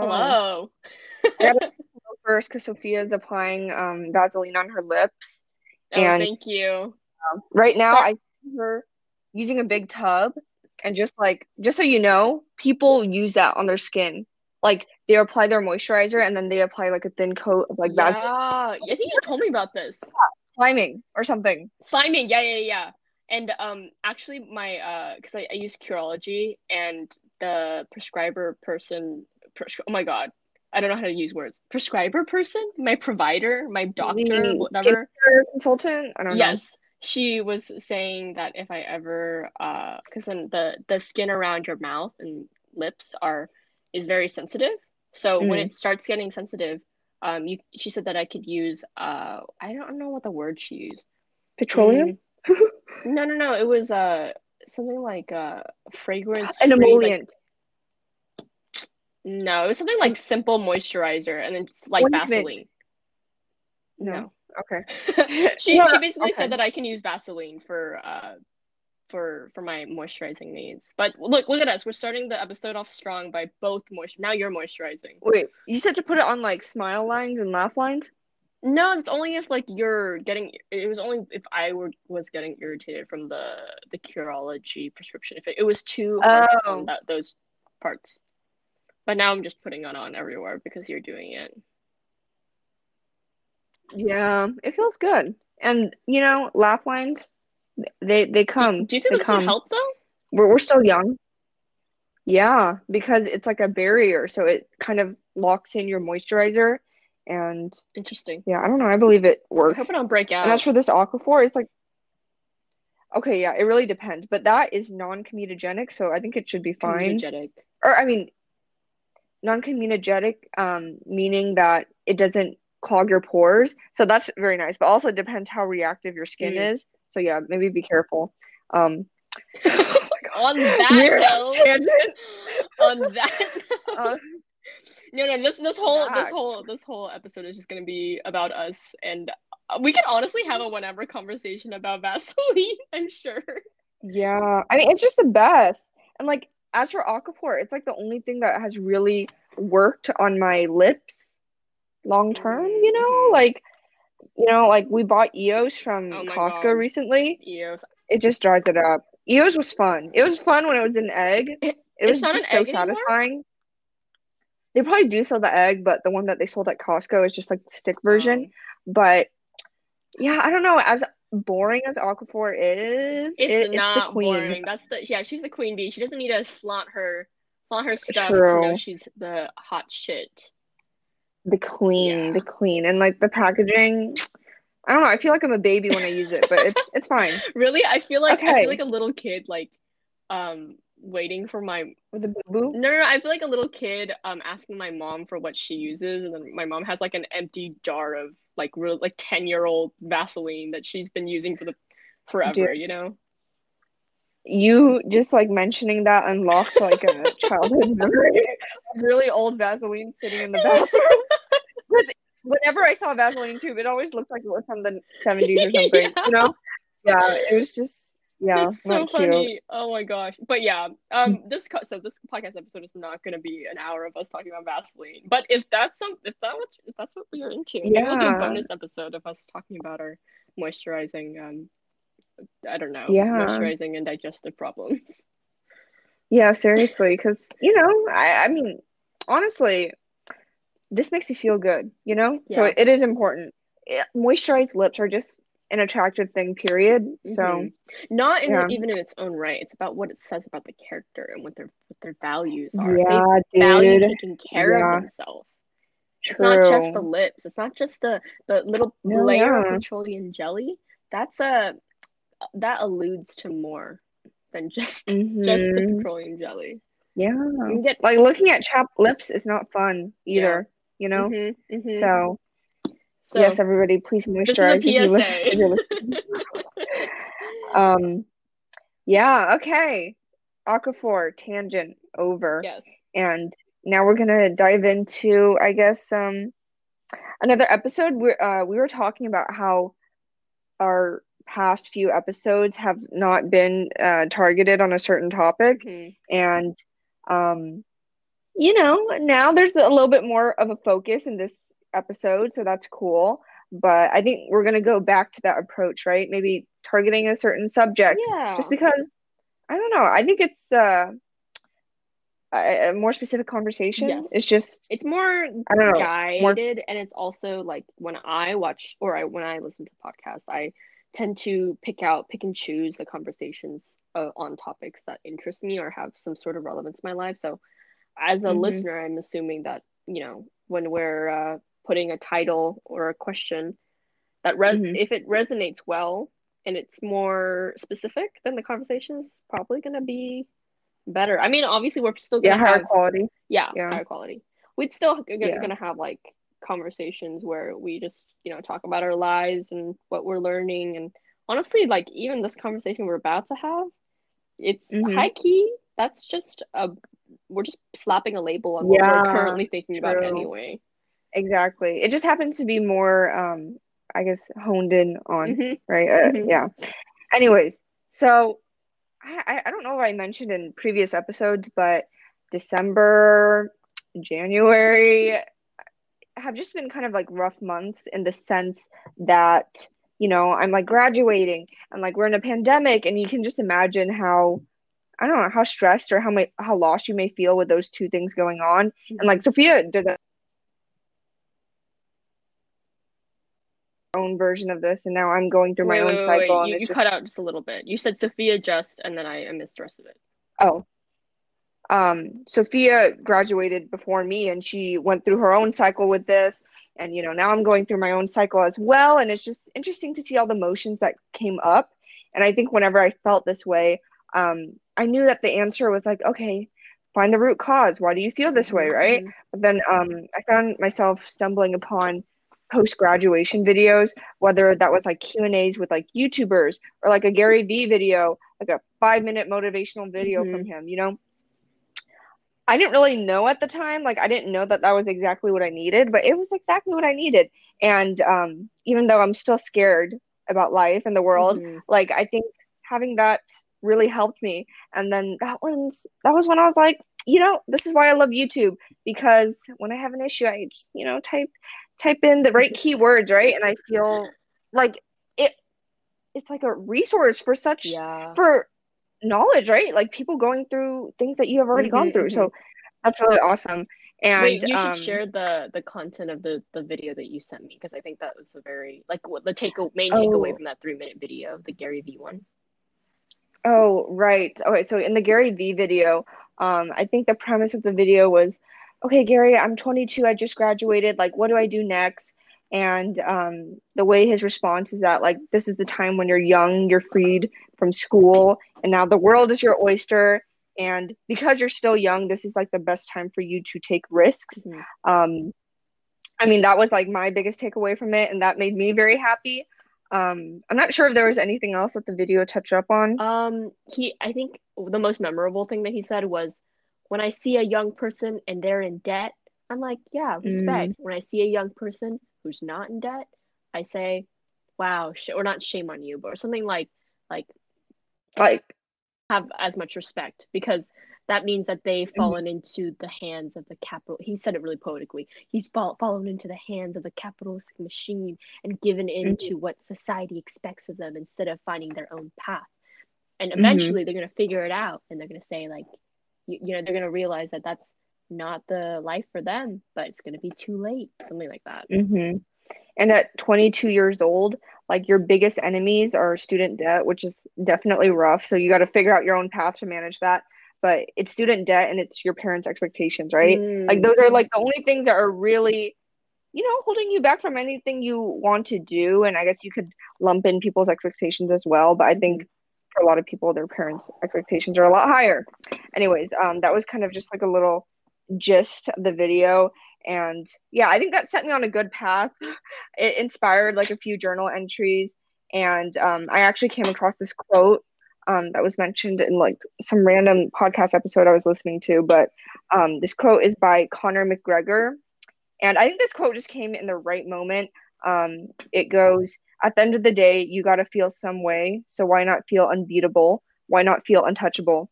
Hello. Hello. I gotta go first because Sophia is applying um Vaseline on her lips. Oh, And- thank you. Right now, Sorry. I see her using a big tub, and just like just so you know, people use that on their skin. Like they apply their moisturizer and then they apply like a thin coat of like yeah, Vaseline I think you told me about this. sliming or something. Sliming, yeah, yeah, yeah. And um, actually, my uh, because I, I use Curology, and the prescriber person, pres- oh my God, I don't know how to use words. Prescriber person, my provider, my doctor, whatever. consultant. I don't know. Yes, she was saying that if I ever, uh, because then the the skin around your mouth and lips are is very sensitive. So when Mm. it starts getting sensitive, um, you she said that I could use uh, I don't know what the word she used. Petroleum, No, no, no. It was uh something like uh fragrance an free, like emollient. No, it was something like simple moisturizer and then like Ointment. Vaseline. No. No. Okay. She No, she basically okay. said that I can use Vaseline for uh for for my moisturizing needs. But look, look at us. We're starting the episode off strong by both moisture. Now you're moisturizing. Wait, you said to put it on like smile lines and laugh lines? No, it's only if like you're getting it was only if I were was getting irritated from the the Curology prescription. If it, it was too Oh. on that those parts. But now I'm just putting it on everywhere because you're doing it. Yeah, it feels good. And you know, laugh lines, they they come. do you think They this would come. help though? We're we're still young. Yeah, because it's like a barrier, so it kind of locks in your moisturizer. And Interesting. yeah, I don't know. I believe it works. I hope I don't break out. And as for this Aquaphor, it's like okay, yeah, it really depends. But that is non-comedogenic, so I think it should be fine. Comedogenic. Or I mean, non-comedogenic, um, meaning that it doesn't clog your pores. So that's very nice. But also it depends how reactive your skin Mm. is. So yeah, maybe be careful. Um, On that note, on that Uh, no no this this whole this whole this whole episode is just gonna be about us and uh, we could honestly have a whenever conversation about Vaseline I'm sure Yeah, I mean it's just the best. And like as for Aquaphor, it's like the only thing that has really worked on my lips long term, you know? Mhm. Like you know, like we bought EOS from Oh Costco God. recently. Eos It just dries it up. EOS was fun. It was fun when it was an egg. It It's was just so egg anymore? satisfying. They probably do sell the egg, but the one that they sold at Costco is just like the stick version. Um, But yeah, I don't know. As boring as Aquaphor is, it's it- not queen. boring that's the yeah she's the queen bee she doesn't need to flaunt her flaunt her stuff to know she's the hot shit The queen, Yeah. the queen, and like the packaging. I don't know. I feel like I'm a baby when I use it, but it's it's fine. really I feel like I feel like a little kid like um waiting for my With the boo No, no, no, I feel like a little kid um asking my mom for what she uses, and then my mom has like an empty jar of like real like 10 year old Vaseline that she's been using for the forever, you know? you just like mentioning that unlocked like a childhood memory of really old Vaseline sitting in the bathroom. Whenever I saw a Vaseline tube, it always looked like it was from the 70s or something, Yeah. you know? Yeah, it was just, yeah, it's so not cute. funny. Oh my gosh. But yeah, um this so this podcast episode is not gonna be an hour of us talking about Vaseline. But if that's some if that was, if that's what we're into, yeah, we'll do a bonus episode of us talking about our moisturizing um I don't know, Yeah. moisturizing and digestive problems. Yeah, seriously, because, you know, I, I mean, honestly, this makes you feel good, you know? So it is important. Yeah, moisturized lips are just an attractive thing, period. So, Mhm. Not in Yeah. even in its own right. It's about what it says about the character and what their what their values are. yeah, they value taking care Yeah. of themselves. It's not just the lips. It's not just the the little No, layer yeah. of petroleum jelly. That's a that alludes to more than just just the petroleum jelly. Yeah. You get Like looking at chapped lips is not fun either, you know? Mhm, mhm. So, So, yes, everybody, please moisturize if you listen-. Um, yeah, okay. Aquaphor tangent over. yes. And now we're gonna dive into, I guess, um, another episode. We uh we were talking about how our past few episodes have not been uh targeted on a certain topic, Mhm. and um, you know, now there's a little bit more of a focus in this episode, so that's cool. But I think we're gonna go back to that approach, right? Maybe targeting a certain subject, Yeah. just because I don't know. I think it's uh, a, a more specific conversation. Yes. It's just It's more I don't know. guided and it's also like when I watch or I when I listen to podcasts, I tend to pick out pick and choose the conversations uh, on topics that interest me or have some sort of relevance in my life. So as a Mhm. listener, I'm assuming that, you know, when we're uh, putting a title or a question that res- Mhm. if it resonates well and it's more specific, then the conversation is probably going to be better. I mean, obviously we're still yeah, going to higher have quality. yeah, Yeah. higher quality. We'd still g- Yeah. gonna have like conversations where we just, you know, talk about our lives and what we're learning and honestly, like even this conversation we're about to have, it's Mhm. high key. That's just a we're just slapping a label on what Yeah, we're currently thinking about anyway. Exactly. It just happens to be more, um, I guess, honed in on, hmm right? Uh, Mhm. Yeah. Anyways, so I, I I don't know if I mentioned in previous episodes, but December, January have just been kind of like rough months in the sense that, you know, I'm like graduating and like we're in a pandemic and you can just imagine how I don't know how stressed or how my how lost you may feel with those two things going on. And like Sophia did that own version of this and now I'm going through my Wait, own wait, cycle wait. and You, it's you just cut out just a little bit. You said Sophia just, and then I, I missed the rest of it. Oh, um, Sophia graduated before me and she went through her own cycle with this. And, you know, now I'm going through my own cycle as well. And it's just interesting to see all the emotions that came up. And I think whenever I felt this way, um, I knew that the answer was like, okay, find the root cause. Why do you feel this way, right? Mhm. But then um, I found myself stumbling upon post graduation videos, whether that was like Q and A's with like YouTubers or like a Gary Vee video, like a five minute motivational video Mhm. from him. You know, I didn't really know at the time, like I didn't know that that was exactly what I needed, but it was exactly what I needed. And um, even though I'm still scared about life and the world, Mhm. like I think having that really helped me. And then that one's that was when I was like, you know, this is why I love YouTube because when I have an issue, I just you know type type in the right keywords, right, and I feel like it. It's like a resource for such Yeah. for knowledge, right? Like people going through things that you have already gone Mhm, through. So that's really awesome. And Wait, you should um, share the the content of the the video that you sent me because I think that was a very like what the take main Oh. takeaway from that three minute video, the Gary Vee one. Oh, right. Okay, so in the Gary Vee video, um, I think the premise of the video was, okay, Gary, I'm 22, I just graduated. Like, what do I do next? And um, the way his response is that, like, this is the time when you're young, you're freed from school, and now the world is your oyster. And because you're still young, this is like the best time for you to take risks. Mhm. Um, I mean, that was like my biggest takeaway from it, and that made me very happy. Um, I'm not sure if there was anything else that the video touched up on. Um, he I think the most memorable thing that he said was, "When I see a young person and they're in debt, I'm like, yeah, respect. Mm. When I see a young person who's not in debt, I say, wow, sh or not shame on you, but or something like like Like, have as much respect because that means that they've mm. fallen into the hands of the capital. He said it really poetically. He's fall, fallen into the hands of the capitalistic machine and given mm. into what society expects of them instead of finding their own path. And Mhm. eventually, they're going to figure it out, and they're going to say like, you, you know, they're to realize that that's not the life for them, but it's to be too late, something like that. hmm And at 22 years old, like your biggest enemies are student debt, which is definitely rough. So you got to figure out your own path to manage that. But it's student debt and it's your parents' expectations, right? Mm. Like those are like the only things that are really, you know, holding you back from anything you want to do. And I guess you could lump in people's expectations as well. But I think for a lot of people, their parents' expectations are a lot higher. Anyways, um, that was kind of just like a little gist of the video. And yeah, I think that set me on a good path. It inspired like a few journal entries. And um, I actually came across this quote um, that was mentioned in like some random podcast episode I was listening to. But um, this quote is by Conor McGregor. And I think this quote just came in the right moment. Um, it goes, At the end of the day, you got to feel some way. So why not feel unbeatable? Why not feel untouchable?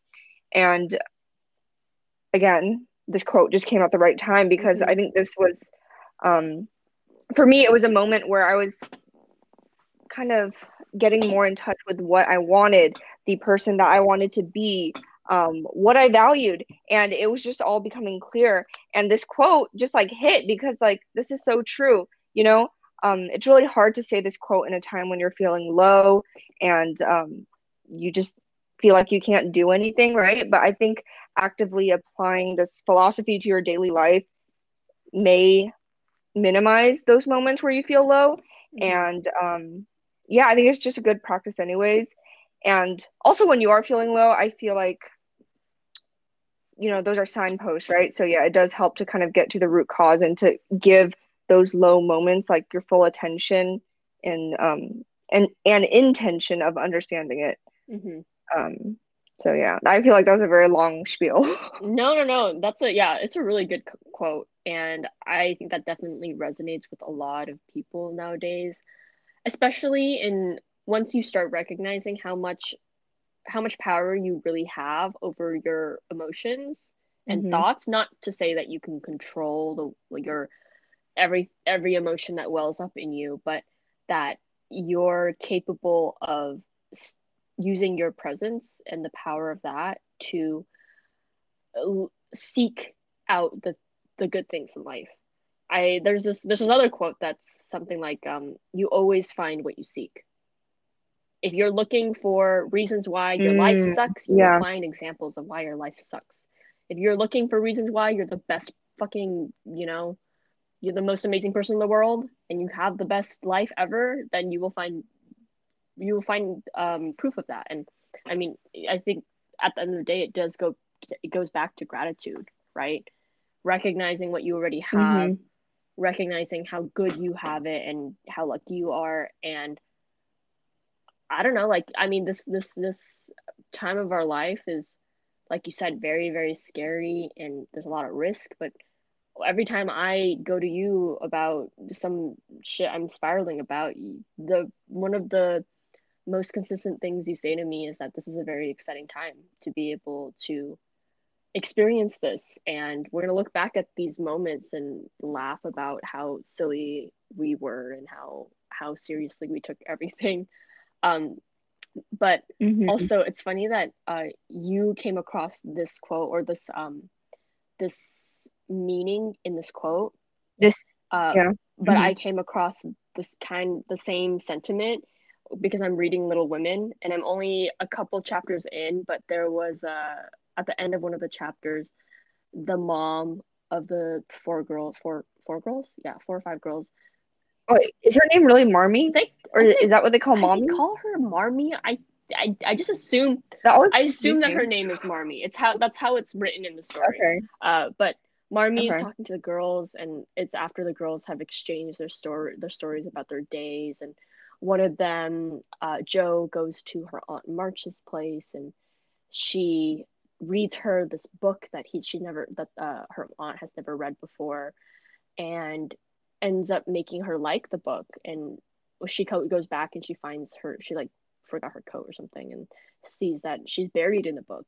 And again, this quote just came at the right time because Mhm. I think this was um for me it was a moment where I was kind of getting more in touch with what I wanted, the person that I wanted to be, um, what I valued, and it was just all becoming clear. And this quote just like hit because like this is so true, you know. Um, it's really hard to say this quote in a time when you're feeling low and um, you just feel like you can't do anything, right? But I think actively applying this philosophy to your daily life may minimize those moments where you feel low Mhm. and um yeah i think it's just a good practice anyways and also when you are feeling low i feel like you know those are signposts right so yeah it does help to kind of get to the root cause and to give those low moments like your full attention and um and and intention of understanding it Mhm. um so yeah i feel like that was a very long spiel No, no, no. That's a yeah, it's a really good c- quote, and I think that definitely resonates with a lot of people nowadays, especially in once you start recognizing how much how much power you really have over your emotions and Mhm. thoughts. Not to say that you can control the like, your every every emotion that wells up in you, but that you're capable of using your presence and the power of that to seek out the the good things in life. I there's this there's another quote that's something like um you always find what you seek. If you're looking for reasons why your life Mm, sucks, you yeah. find examples of why your life sucks. If you're looking for reasons why you're the best fucking, you know, you're the most amazing person in the world and you have the best life ever, then you will find you will find um proof of that. And I mean, I think at the end of the day it does go it goes back to gratitude, right? Recognizing what you already have, Mhm. recognizing how good you have it and how lucky you are and I don't know, like I mean this this this time of our life is like you said very very scary and there's a lot of risk, but every time I go to you about some shit I'm spiraling about, the one of the most consistent things you say to me is that this is a very exciting time to be able to experience this and we're going to look back at these moments and laugh about how silly we were and how how seriously we took everything um but Mhm. also it's funny that uh you came across this quote or this um this meaning in this quote This uh yeah. but Mhm. I came across this kind the same sentiment because I'm reading Little Women and I'm only a couple chapters in, but there was uh at the end of one of the chapters, the mom of the four girls, four four girls, yeah, four or five girls. Oh, is her name really Marmee? They Or think- is that what they call I Mommy? call her Marmee. I I, I just assume that I assume that her name is Marmee. It's how that's how it's written in the story. Okay. Uh, but Marmee is talking to the girls, and it's after the girls have exchanged their story, their stories about their days, and one of them, uh, Jo, goes to her aunt March's place, and she reads her this book that he she never that uh, her aunt has never read before, and ends up making her like the book, and she co- goes back and she finds her she like forgot her coat or something, and sees that she's buried in the book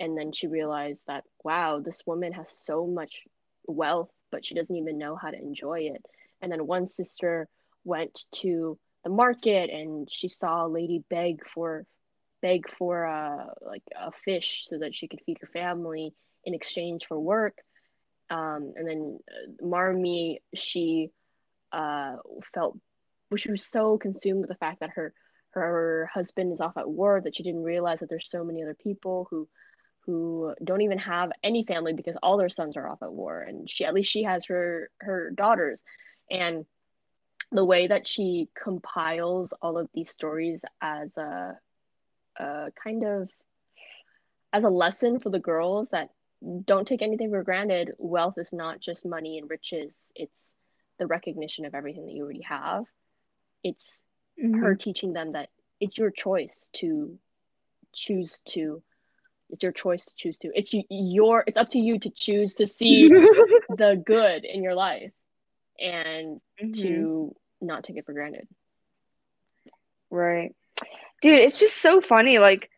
and then she realized that wow this woman has so much wealth but she doesn't even know how to enjoy it. And then one sister went to the market and she saw a lady beg for beg for uh like a fish so that she could feed her family in exchange for work. Um and then uh, Marmee she uh felt she was so consumed with the fact that her her husband is off at war that she didn't realize that there's so many other people who who don't even have any family because all their sons are off at war and she at least she has her her daughters and the way that she compiles all of these stories as a, a kind of as a lesson for the girls that don't take anything for granted wealth is not just money and riches it's the recognition of everything that you already have it's Mhm. her teaching them that it's your choice to choose to it's your choice to choose to it's your it's up to you to choose to see the good in your life and Mhm. to not take it for granted Right. Dude, it's just so funny. Like,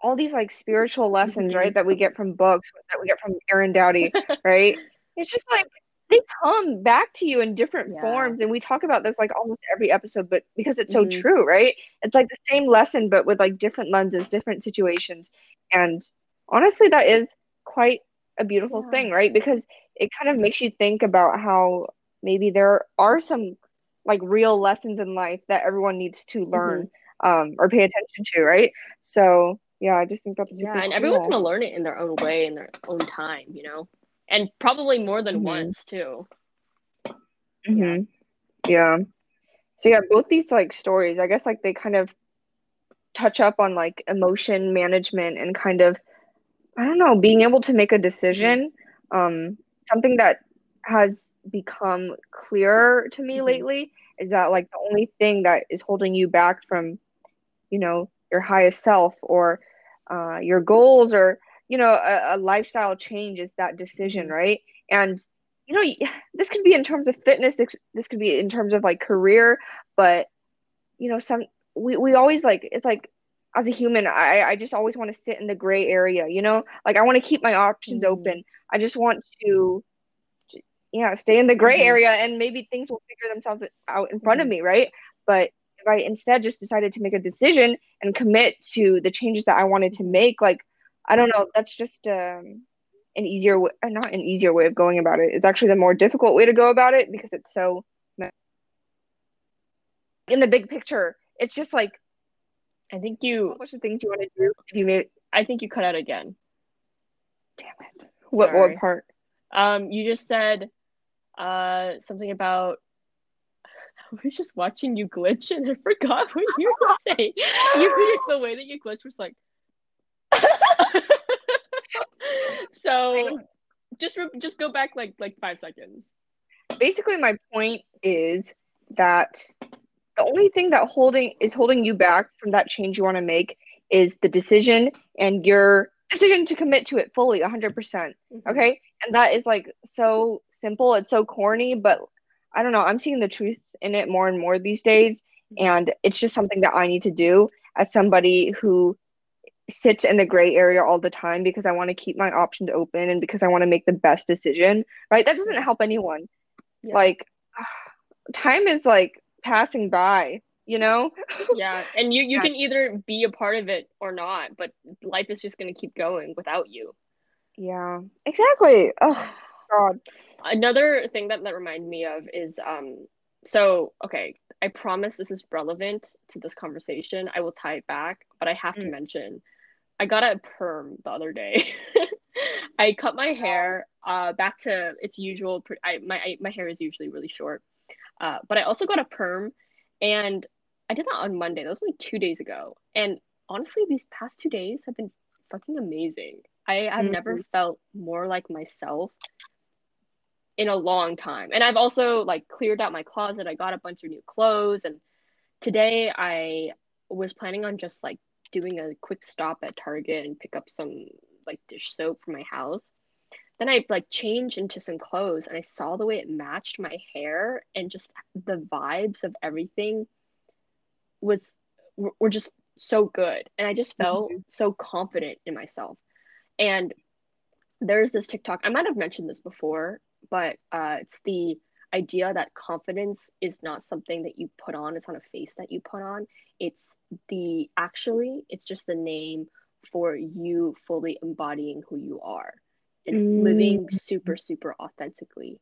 all these like spiritual lessons, Mhm. right, that we get from books, that we get from Aaron Doughty, right? It's just like they come back to you in different Yeah. forms, and we talk about this like almost every episode, but because it's so Mhm. true, right? It's like the same lesson, but with like different lenses, different situations, and honestly, that is quite a beautiful Yeah. thing, right? Because it kind of makes you think about how maybe there are some like real lessons in life that everyone needs to learn um, or pay attention to, right? So yeah, I just think that's Yeah, and everyone's cool. gonna learn it in their own way, in their own time, you know, and probably more than Mhm. once too. hmm Yeah. So yeah, both these like stories, I guess like they kind of touch up on like emotion management and kind of I don't know, being able to make a decision. Um, something that has become clearer to me Mhm. lately is that like the only thing that is holding you back from, you know, your highest self or uh, your goals or you know a, a lifestyle change is that decision, Mhm. right? And you know, this could be in terms of fitness. This, could be in terms of like career, but you know, some we we always like it's like as a human, I I just always want to sit in the gray area, you know? Like I want to keep my options Mhm. open. I just want to yeah, stay in the gray Mhm. area and maybe things will figure themselves out in front of Mhm. me, right? But if I instead just decided to make a decision and commit to the changes that I wanted to make, like I don't know, that's just um an easier way, not an easier way of going about it. It's actually the more difficult way to go about it because it's so in the big picture. It's just like I think a you, bunch of things you want to do if you made I think you cut out again. damn it. What Sorry. what part? Um, you just said, uh, something about. I was just watching you glitch, and I forgot what you were saying. You the way that you glitched was like. So, just re- just go back like like five seconds. Basically my point is that the only thing that holding is holding you back from that change you want to make is the decision and your decision to commit to it fully 100%. Mhm. Okay? And that is like so simple, it's so corny, but I don't know, I'm seeing the truth in it more and more these days and it's just something that I need to do as somebody who sits in the gray area all the time because I want to keep my options open and because I want to make the best decision, right? That doesn't help anyone. Yeah. Like time is like passing by, you know? Yeah, and you you Yeah. can either be a part of it or not, but life is just gonna keep going without you. Yeah. Exactly. Oh god. Another thing that that reminded me of is um so okay, I promise this is relevant to this conversation. I will tie it back, but I have to Mm. mention I got a perm the other day. I cut my hair uh back to its usual pr- I my I, my hair is usually really short. Uh but I also got a perm and I did that on Monday. That was only 2 days ago. And honestly, these past 2 days have been fucking amazing. I have never felt more like myself in a long time. And I've also like cleared out my closet. I got a bunch of new clothes and today I was planning on just like doing a quick stop at Target and pick up some like dish soap for my house. Then I like changed into some clothes and I saw the way it matched my hair and just the vibes of everything was were just so good. And I just felt so confident in myself. And there's this TikTok, I might have mentioned this before, but uh, it's the idea that confidence is not something that you put on, it's not a face that you put on. It's the actually, it's just the name for you fully embodying who you are and Mm. living super, super authentically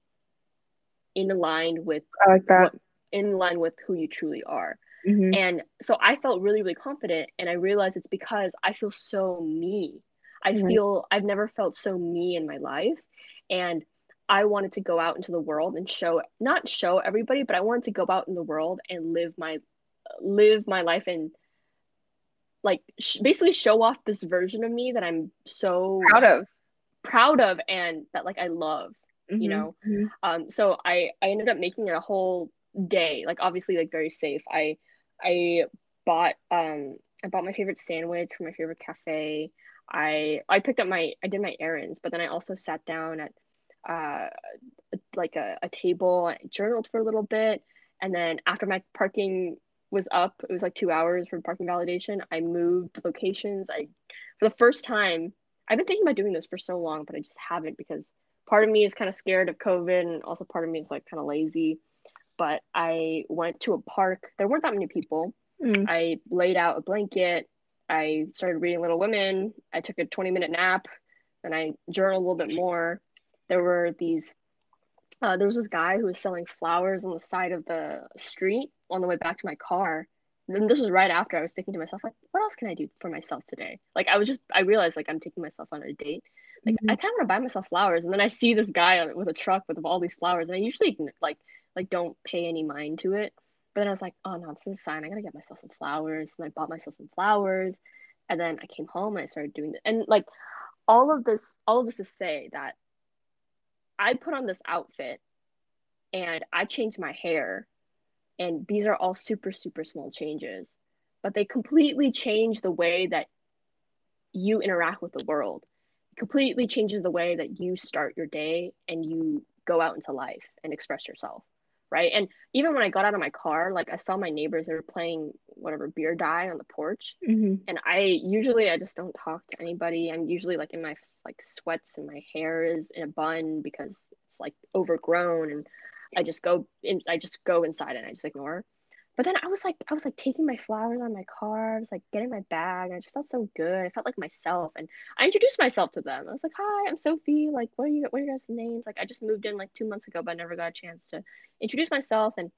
in line with I like that. in line with who you truly are. Mhm. And so I felt really, really confident. And I realized it's because I feel so me. I Right. feel I've never felt so me in my life. And I wanted to go out into the world and show, not show everybody, but I wanted to go out in the world and live my, live my life and like sh- basically show off this version of me that I'm so Proud of. proud of and that like I love you Mhm. know Mhm. um so i i ended up making it a whole day like obviously like very safe i i bought um i bought my favorite sandwich from my favorite cafe i i picked up my i did my errands but then i also sat down at uh like a, a table I journaled for a little bit and then after my parking was up. It was like two hours for parking validation. I moved locations. I, for the first time, I've been thinking about doing this for so long, but I just haven't because part of me is kind of scared of COVID, and also part of me is like kind of lazy. But I went to a park. There weren't that many people. Mm. I laid out a blanket. I started reading Little Women. I took a 20 minute nap. Then I journaled a little bit more. There were these, uh, there was this guy who was selling flowers on the side of the street on the way back to my car. And this was right after I was thinking to myself, like, what else can I do for myself today? Like, I was just, I realized, like, I'm taking myself on a date. Like, Mhm. I kind of want to buy myself flowers. And then I see this guy with a truck with all these flowers. And I usually, like, like don't pay any mind to it. But then I was like, oh no, this is a sign. I gotta get myself some flowers. And I bought myself some flowers. And then I came home and I started doing it. And like all of this, all of this to say that I put on this outfit and I changed my hair. And these are all super, super small changes. But they completely change the way that you interact with the world. It completely changes the way that you start your day and you go out into life and express yourself right? And even when I got out of my car, like I saw my neighbors, they were playing whatever beer die on the porch. Mhm. And I usually I just don't talk to anybody. I'm usually like in my like sweats and my hair is in a bun because it's like overgrown and I just go in I just go inside and I just ignore. But then I was like I was like taking my flowers on my car, I was like getting my bag, and I just felt so good. I felt like myself and I introduced myself to them. I was like, "Hi, I'm Sophie. Like, what are you what are your guys' names?" Like I just moved in like 2 months ago, but I never got a chance to introduce myself and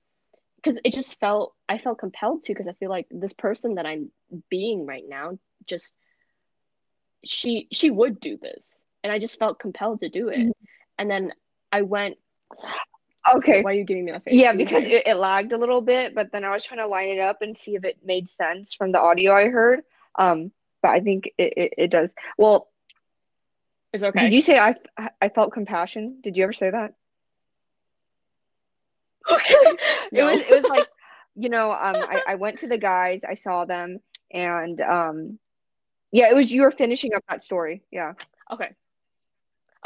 because it just felt I felt compelled to because I feel like this person that I'm being right now just she she would do this and I just felt compelled to do it Mhm. and then I went Okay. why are you giving me that face Yeah, because it, it lagged a little bit, but then I was trying to line it up and see if it made sense from the audio I heard. Um, but I think it, it, it does. Well, it's okay did you say I I felt compassion? Did you ever say that? Okay. It No. was it was like, you know, um I, I went to the guys, I saw them, and um yeah, it was you were finishing up that story. Yeah. Okay.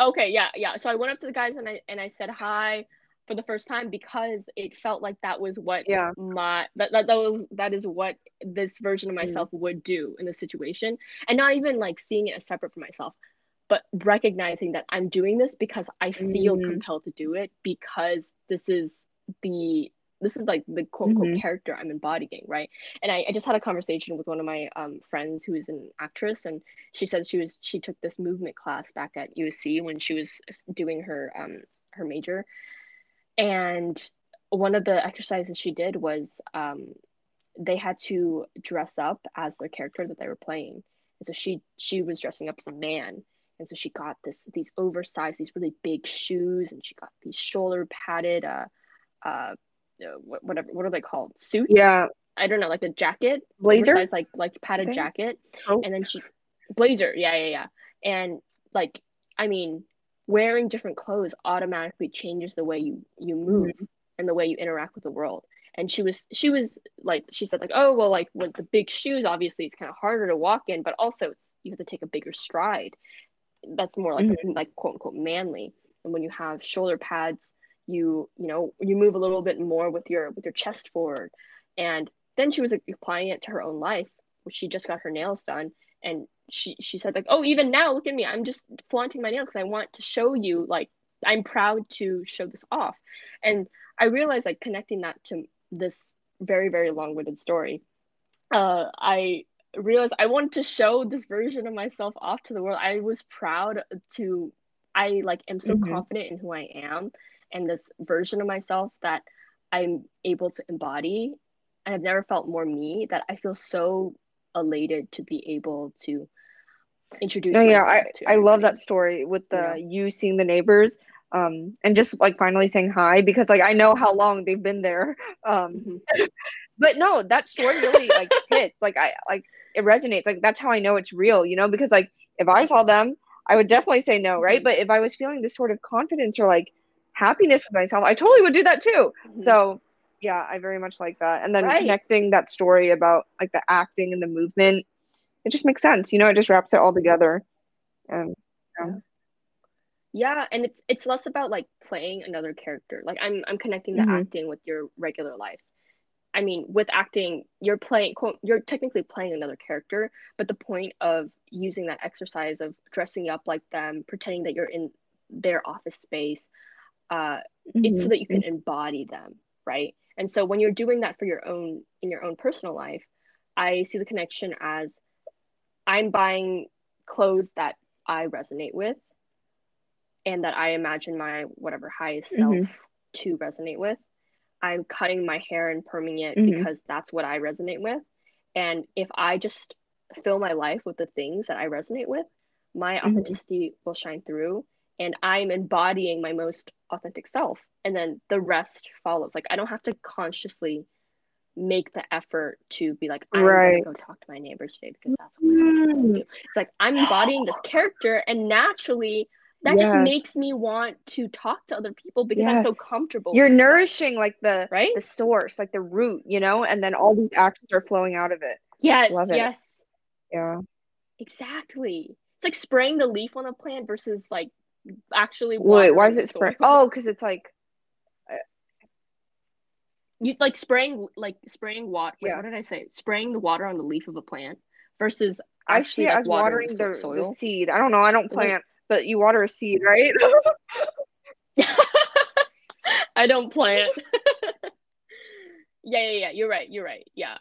Okay, yeah, yeah. So I went up to the guys and I and I said hi for the first time because it felt like that was what Yeah. my that that, that was that is what this version of Mm. myself would do in this situation. And not even like seeing it as separate from myself, but recognizing that I'm doing this because I feel Mm. compelled to do it because this is the this is like the quote unquote Mhm. character I'm embodying, right? And I, I just had a conversation with one of my um, friends who is an actress, and she said she was she took this movement class back at USC when she was doing her um her major, and one of the exercises she did was um they had to dress up as their character that they were playing, and so she she was dressing up as a man. And so she got this these oversized, these really big shoes, and she got these shoulder padded, uh, uh, what- whatever, what are they called? Suits? Yeah. I don't know, like a jacket, Blazer? oversized, like like padded jacket, Oh. and then she blazer, yeah, yeah, yeah, and like I mean, wearing different clothes automatically changes the way you you move and the way you interact with the world. And she was she was like she said like oh well like with the big shoes obviously it's kind of harder to walk in, but also it's you have to take a bigger stride. That's more like like quote unquote manly. And when you have shoulder pads, you you know you move a little bit more with your with your chest forward. And then she was like, applying it to her own life, which she just got her nails done, and she she said like oh even now look at me I'm just flaunting my nails because I want to show you like I'm proud to show this off. And I realized like connecting that to this very very long-winded story uh I realized I wanted to show this version of myself off to the world. I was proud to I like am so Mhm. confident in who I am and this version of myself that I'm able to embody and I've never felt more me that I feel so elated to be able to introduce No, yeah, I, I love that story with the Yeah. you seeing the neighbors um and just like finally saying hi because like I know how long they've been there. Um Mhm. but no, that story really like hits. Like I like it resonates. Like that's how I know it's real, you know, because like if I saw them, I would definitely say no, right? Mhm. But if I was feeling this sort of confidence or like happiness with myself, I totally would do that too. Mhm. So yeah, I very much like that. And then Right. connecting that story about like the acting and the movement, it just makes sense. You know, it just wraps it all together. And yeah and it's it's less about like playing another character like i'm i'm connecting the Mhm. acting with your regular life I mean, with acting, you're playing, quote, you're technically playing another character, but the point of using that exercise of dressing up like them, pretending that you're in their office space, uh, mm-hmm. it's so mm-hmm. that you can embody them, right? And so when you're doing that for your own, in your own personal life, I see the connection as I'm buying clothes that I resonate with and that I imagine my whatever highest self mm-hmm. to resonate with. I'm cutting my hair and perming it mm-hmm. because that's what I resonate with. And if I just fill my life with the things that I resonate with, my mm-hmm. authenticity will shine through and I'm embodying my most authentic self. And then the rest follows. Like I don't have to consciously make the effort to be like, I'm right. gonna go talk to my neighbors today because that's what mm. Do. It's like I'm embodying this character and naturally that yes. just makes me want to talk to other people because yes. I'm so comfortable. You're nourishing like the right the source, like the root, you know, and then all these actions are flowing out of it. Yes, Love yes. It. Yeah. Exactly. It's like spraying the leaf on a plant versus like actually wait why is it spraying oh because it's like uh, you like spraying like spraying water yeah. what did i say? Spraying the water on the leaf of a plant versus actually like, as watering, watering the, the, seed. I don't know i don't plant but you water a seed right? I don't plant. Yeah yeah yeah you're right you're right yeah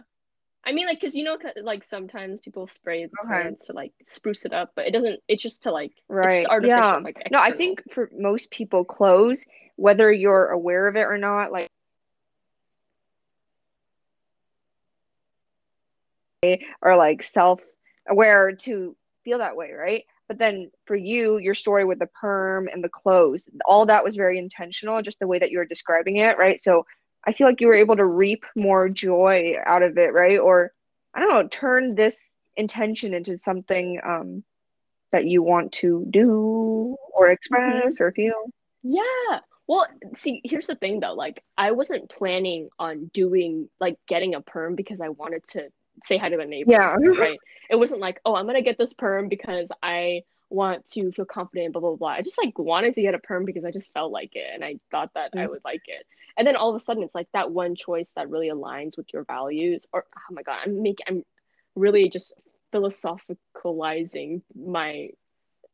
I mean, like, cause you know, like sometimes people spray the okay. plants to like spruce it up, but it doesn't. It's just to like right, yeah. Like, no, I think for most people, clothes, whether you're aware of it or not, like, or like self-aware to feel that way, right? But then for you, your story with the perm and the clothes, all that was very intentional, just the way that you were describing it, right? So I feel like you were able to reap more joy out of it, right? Or I don't know, turn this intention into something um, that you want to do or express mm-hmm. or feel. Yeah. Well, see, here's the thing though. Like, I wasn't planning on doing like getting a perm because I wanted to say hi to the neighbor. Yeah. Right. It wasn't like, oh, I'm gonna get this perm because I want to feel confident, blah blah blah. I just like wanted to get a perm because I just felt like it and I thought that mm-hmm. I would like it. And then all of a sudden it's like that one choice that really aligns with your values. Or oh my god, I'm making I'm really just philosophicalizing my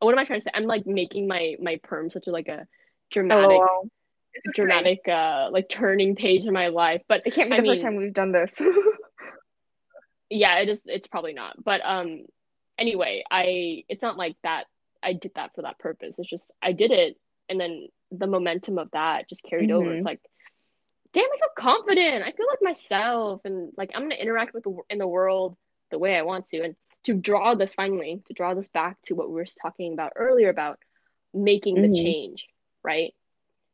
what am I trying to say? I'm like making my my perm such a like a dramatic okay. dramatic uh like turning page in my life. But it can't be I the mean, first time we've done this. yeah, it is it's probably not. But um anyway, I it's not like that I did that for that purpose. It's just I did it and then the momentum of that just carried mm-hmm. over. It's like, damn, I feel confident. I feel like myself and like I'm gonna interact with the in the world the way I want to. And to draw this finally, to draw this back to what we were talking about earlier about making mm-hmm. the change, right?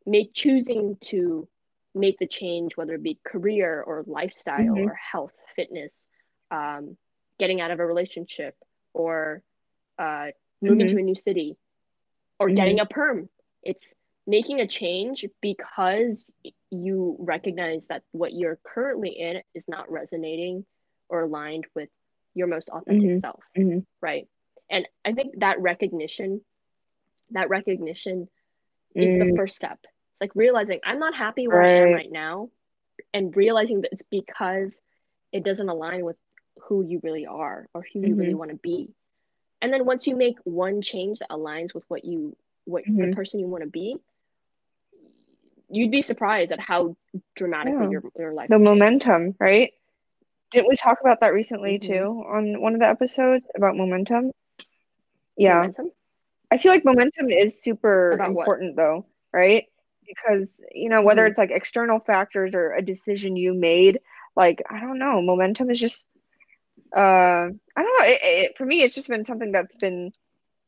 Make choosing to make the change, whether it be career or lifestyle mm-hmm. or health, fitness, um, getting out of a relationship, or uh, moving mm-hmm. to a new city or mm-hmm. getting a perm. It's making a change because you recognize that what you're currently in is not resonating or aligned with your most authentic mm-hmm. self. Mm-hmm. Right. And I think that recognition, that recognition is the mm. first step. It's like realizing I'm not happy where right. I am right now and realizing that it's because it doesn't align with who you really are or who you mm-hmm. really want to be and then once you make one change that aligns with what you what mm-hmm. the person you want to be you'd be surprised at how dramatically yeah. your, your life the momentum right didn't we talk about that recently mm-hmm. too on one of the episodes about momentum yeah momentum? i feel like momentum is super about important what? though right because you know whether mm-hmm. it's like external factors or a decision you made like i don't know momentum is just uh, I don't know. It, it, for me, it's just been something that's been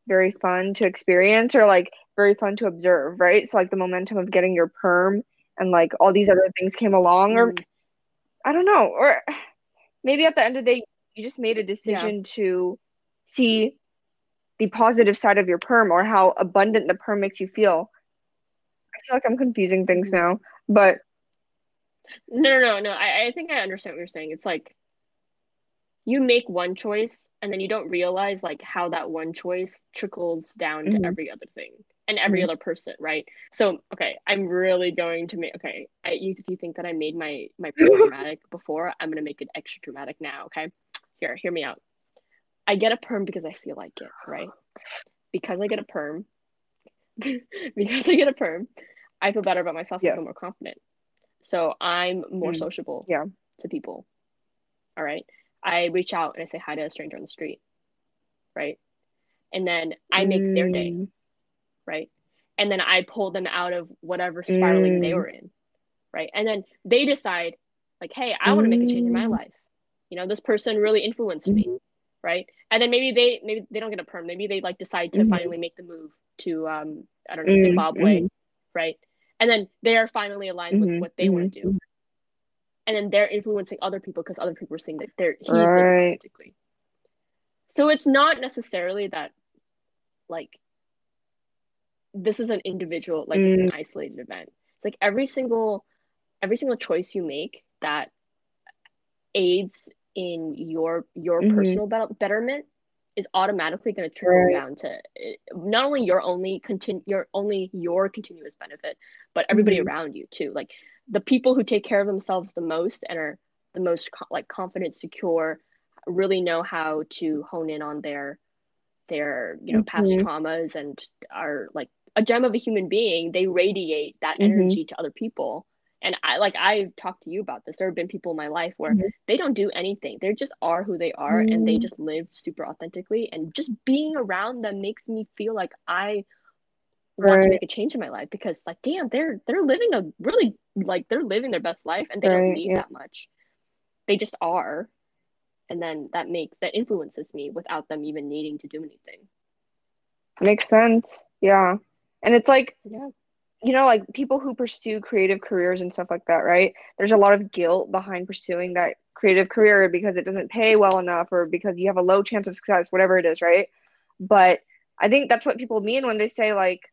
very fun to experience or like very fun to observe, right? So like the momentum of getting your perm and like all these other things came along, or mm. I don't know, or maybe at the end of the day, you just made a decision yeah. to see the positive side of your perm or how abundant the perm makes you feel. I feel like I'm confusing things mm. now, but no, no, no, no. I, I think I understand what you're saying. It's like you make one choice and then you don't realize like how that one choice trickles down mm-hmm. to every other thing and every Mhm. other person, right? So, okay, I'm really going to make okay. I, you, if you think that I made my my dramatic before, I'm gonna make it extra dramatic now. Okay, here, hear me out. I get a perm because I feel like it, right? Because I get a perm, because I get a perm, I feel better about myself. I Yes. feel more confident. So I'm more Mm. sociable Yeah. to people. All right. I reach out and I say hi to a stranger on the street. Right. And then I make their day. Mm. Right. And then I pull them out of whatever spiraling they Mm. were in. Right. And then they decide, like, hey, I want to make a change in my Mm. life. You know, this person really influenced me. Mhm. Right. And then maybe they maybe they don't get a perm. Maybe they like decide to Mhm. finally make the move to um I don't know, Mm, Zimbabwe. Right. And then they are finally aligned with what they want to do. And then they're influencing other people because other people are saying that they're he's Right. authentically. So it's not necessarily that like this is an individual, like this is an Mm. isolated event. It's like every single every single choice you make that aids in your your Mhm. personal bet- betterment is automatically going to trickle Right. down to eh, not only your only continue your only your continuous benefit, but everybody Mhm. around you too. Like the people who take care of themselves the most and are the most co- like confident, secure, really know how to hone in on their their you know past Mhm. traumas and are like a gem of a human being. They radiate that Mhm. energy to other people. And I like I've talked to you about this. There have been people in my life where Mhm. they don't do anything. They just are who they are and they Mm. just live super authentically. And just being around them makes me feel like I want to make a change in my life because like damn, they're they're living a really like they're living their best life and they don't need yeah. that much. They just are. And then that makes that influences me without them even needing to do anything. Makes sense. Yeah. And it's like, Yeah. you know, like people who pursue creative careers and stuff like that, right? There's a lot of guilt behind pursuing that creative career because it doesn't pay well enough or because you have a low chance of success, whatever it is, right? But I think that's what people mean when they say, like,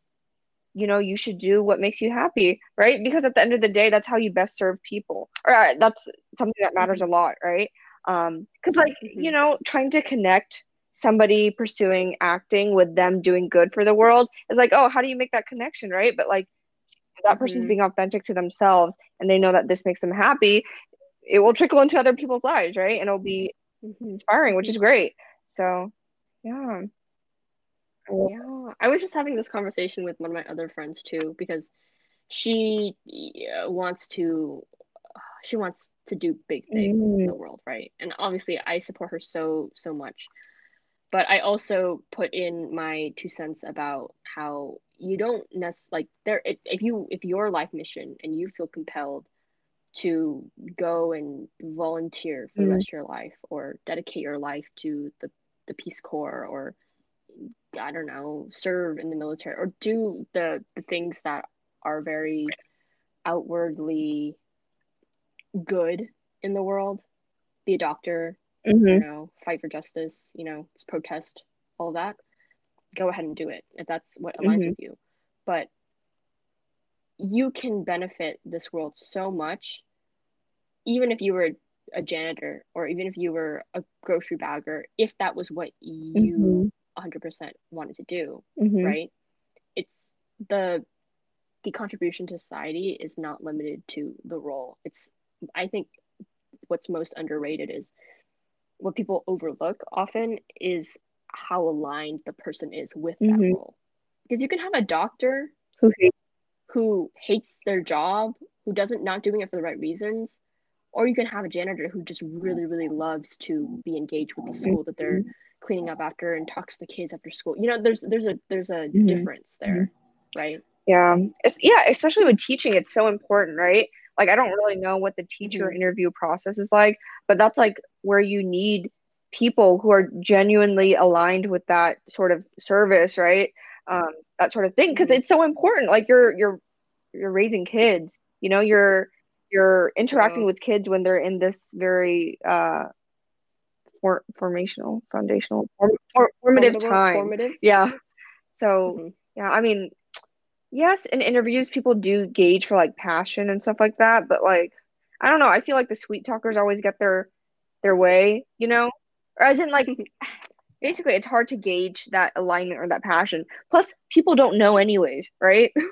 you know, you should do what makes you happy, right? Because at the end of the day, that's how you best serve people. Or uh, that's something that matters a lot, right? Um, because like, you Mhm. know, trying to connect somebody pursuing acting with them doing good for the world is like, oh, how do you make that connection, right? But like that person's Mhm. being authentic to themselves and they know that this makes them happy, it will trickle into other people's lives, right? And it'll be Mhm. inspiring, which is great. So, yeah. Yeah, I was just having this conversation with one of my other friends too because she uh, wants to she wants to do big things in the world, right? And obviously I support her so so much. But I also put in my two cents about how you don't necessarily like there if, if you if your life mission and you feel compelled to go and volunteer for the Mhm. rest of your life or dedicate your life to the the Peace Corps or I don't know, serve in the military or do the the things that are very outwardly good in the world. Be a doctor, you hmm know, fight for justice, you know, protest, all that. Go ahead and do it if that's what aligns Mhm. with you. But you can benefit this world so much, even if you were a janitor or even if you were a grocery bagger, if that was what you 100% wanted to do, hmm right? It's the the contribution to society is not limited to the role. It's I think what's most underrated is what people overlook often is how aligned the person is with that Mhm. role. Because you can have a doctor Who hates who hates their job, who doesn't not doing it for the right reasons, or you can have a janitor who just really really loves to be engaged with the school that they're cleaning up after and talks to the kids after school. You know, there's there's a there's a Mhm. difference there, right? Yeah. It's, yeah, especially with teaching, it's so important, right? Like, I don't really know what the teacher Mhm. interview process is like, but that's like where you need people who are genuinely aligned with that sort of service, right? Um, that sort of thing, because Mhm. it's so important. Like, you're you're you're raising kids, you know, you're you're interacting with kids when they're in this very uh for, formational, foundational, form, for, formative time. formative. Yeah. So, Mhm. yeah, I mean, yes, in interviews, people do gauge for like passion and stuff like that, but like, I don't know. I feel like the sweet talkers always get their their way, you know, or as in like, basically it's hard to gauge that alignment or that passion. Plus, people don't know anyways, right?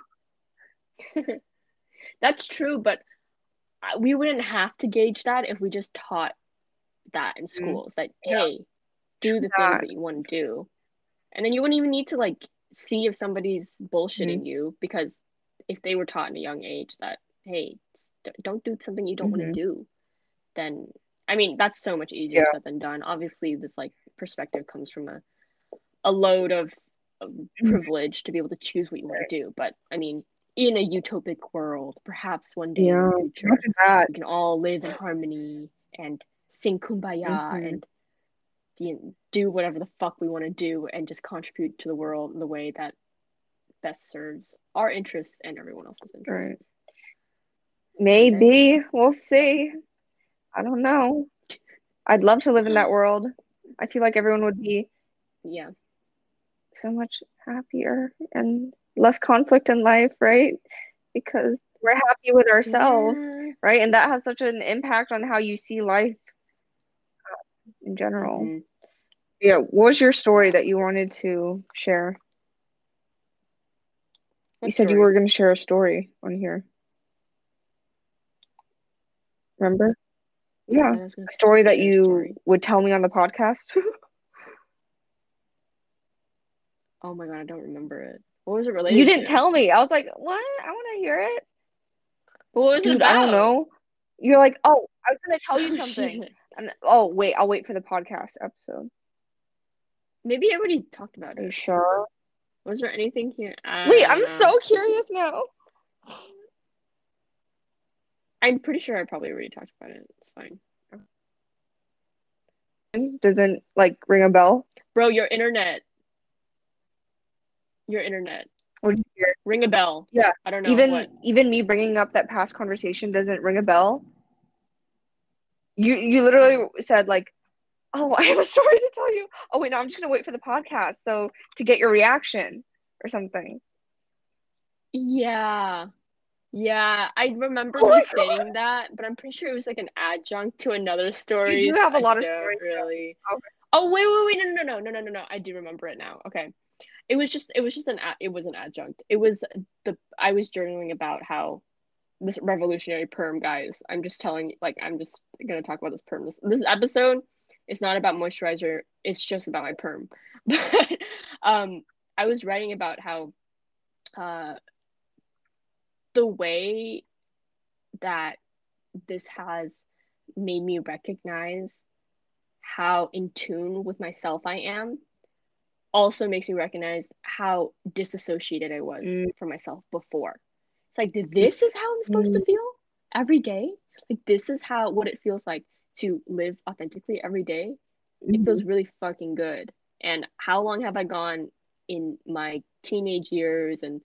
That's true, but uh, we wouldn't have to gauge that if we just taught that in schools. Like, Yeah. hey, do the Yeah. things that you want to do, and then you wouldn't even need to like see if somebody's bullshitting you because if they were taught in a young age that hey, don't do something you don't want Mhm. to do, then I mean that's so much easier Yeah. said than done. Obviously, this like perspective comes from a a load of, of Mhm. privilege to be able to choose what you want to do. But I mean, in a utopic world, perhaps one day Yeah. in the future, we can all live in harmony and sing kumbaya Mhm. and you know, do whatever the fuck we want to do and just contribute to the world in the way that best serves our interests and everyone else's interests. Right. Maybe we'll see. I don't know. I'd love to live in that world. I feel like everyone would be Yeah. so much happier and less conflict in life, right? Because we're happy with ourselves, Yeah. right? And that has such an impact on how you see life in general. Mhm. Yeah, what was your story that you wanted to share? You What said you were going to share a story on here. Remember? Yeah, I a story that you story. would tell me on the podcast. Oh my god, I don't remember it. What was it related you didn't to? tell me. I was like, what? I want to hear it. What was it Dude, I don't know. You're like, oh, I was going to tell you something. And oh, wait, I'll wait for the podcast episode. Maybe everybody talked about Are you it. sure? Was there anything here? I Wait, I'm know. so curious now. I'm pretty sure I probably already talked about it. It's fine. Doesn't like ring a bell? Bro, your internet. Your internet. What you? Ring a bell. Yeah, I don't know even what. even me bringing up that past conversation doesn't ring a bell. You you literally said like, "Oh, I have a story to tell you." Oh wait, no, I'm just gonna wait for the podcast so to get your reaction or something. Yeah. Yeah, I remember Oh saying that, but I'm pretty sure it was like an adjunct to another story. You do have a lot I of stories. Really. Okay. Oh wait, wait, wait! No, no, no, no, no, no, no! I do remember it now. Okay, it was just, it was just an, it was an adjunct. It was the, I was journaling about how this revolutionary perm, guys. I'm just telling, like, I'm just gonna talk about this perm. This, this episode is not about moisturizer. It's just about my perm. But um, I was writing about how, uh, the way that this has made me recognize how in tune with myself I am also makes me recognize how disassociated I was Mm. from myself before. It's like mm. this is how I'm supposed to mm. feel every day. Like this is how what it feels like to live authentically every day. It feels mm. really fucking good. And how long have I gone in my teenage years and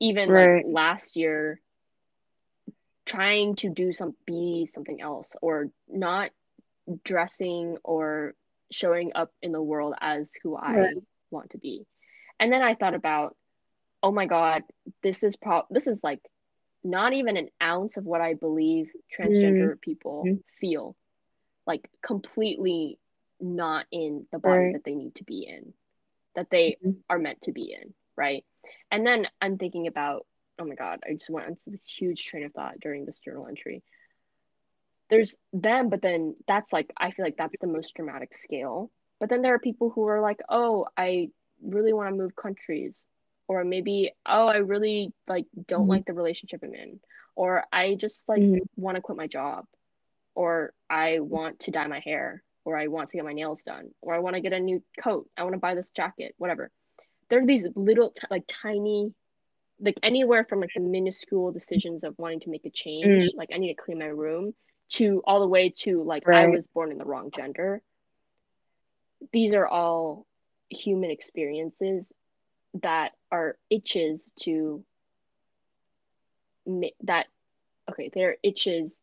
even Right. like last year trying to do some be something else or not dressing or showing up in the world as who I Right. want to be. And then I thought about, oh my God, this is pro this is like not even an ounce of what I believe transgender people Mhm. feel. Like completely not in the body Right. that they need to be in, that they Mhm. are meant to be in, right? And then I'm thinking about, oh my God, I just went into this huge train of thought during this journal entry. There's them, but then that's like, I feel like that's the most dramatic scale. But then there are people who are like, oh, I really want to move countries. Or maybe, oh, I really like don't Mhm. like the relationship I'm in. Or I just like Mhm. want to quit my job. Or I want to dye my hair. Or I want to get my nails done. Or I want to get a new coat. I want to buy this jacket, whatever. There are these little, t- like tiny, like anywhere from like the minuscule decisions of wanting to make a change, like I need to clean my room, to all the way to like I was born in the wrong gender. These are all human experiences that are itches to that okay they're itches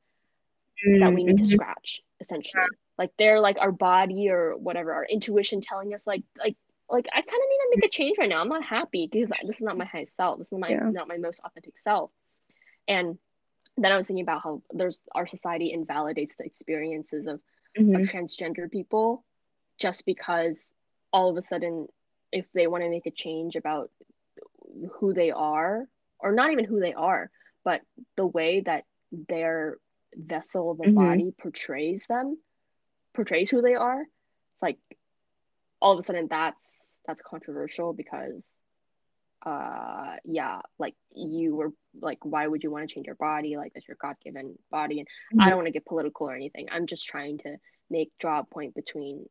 that we need to Mhm. scratch essentially like they're like our body or whatever our intuition telling us like like like i kind of need to make a change right now i'm not happy because this is not my highest self this is my Yeah. not my most authentic self and then i was thinking about how there's our society invalidates the experiences of Mhm. of transgender people just because all of a sudden if they want to make a change about who they are or not even who they are but the way that their vessel the Mhm. body portrays them portrays who they are it's like all of a sudden that's that's controversial because uh yeah like you were like why would you want to change your body like that's your god-given body and i Mhm. don't want to get political or anything i'm just trying to make draw a point between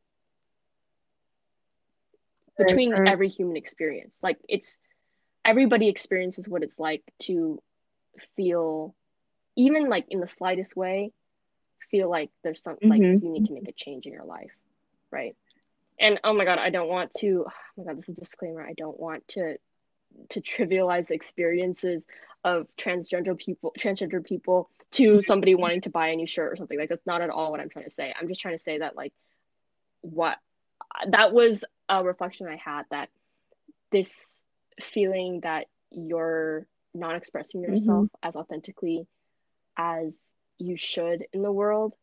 between right. every human experience. Like it's everybody experiences what it's like to feel even like in the slightest way feel like there's something like Mhm. you need to make a change in your life right? And oh my god i don't want to oh my god this is a disclaimer i don't want to to trivialize the experiences of transgender people transgender people to somebody wanting to buy a new shirt or something. Like that's not at all what i'm trying to say. I'm just trying to say that like what that was a reflection i had that this feeling that you're not expressing yourself as authentically as you should in the world